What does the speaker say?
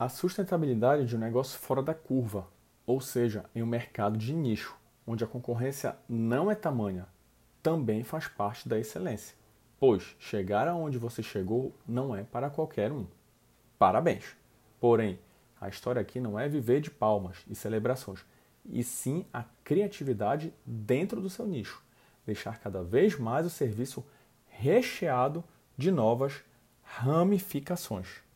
A sustentabilidade de um negócio fora da curva, ou seja, em um mercado de nicho, onde a concorrência não é tamanha, também faz parte da excelência. Pois chegar aonde você chegou não é para qualquer um. Parabéns! Porém, a história aqui não é viver de palmas e celebrações, e sim a criatividade dentro do seu nicho. Deixar cada vez mais o serviço recheado de novas ramificações.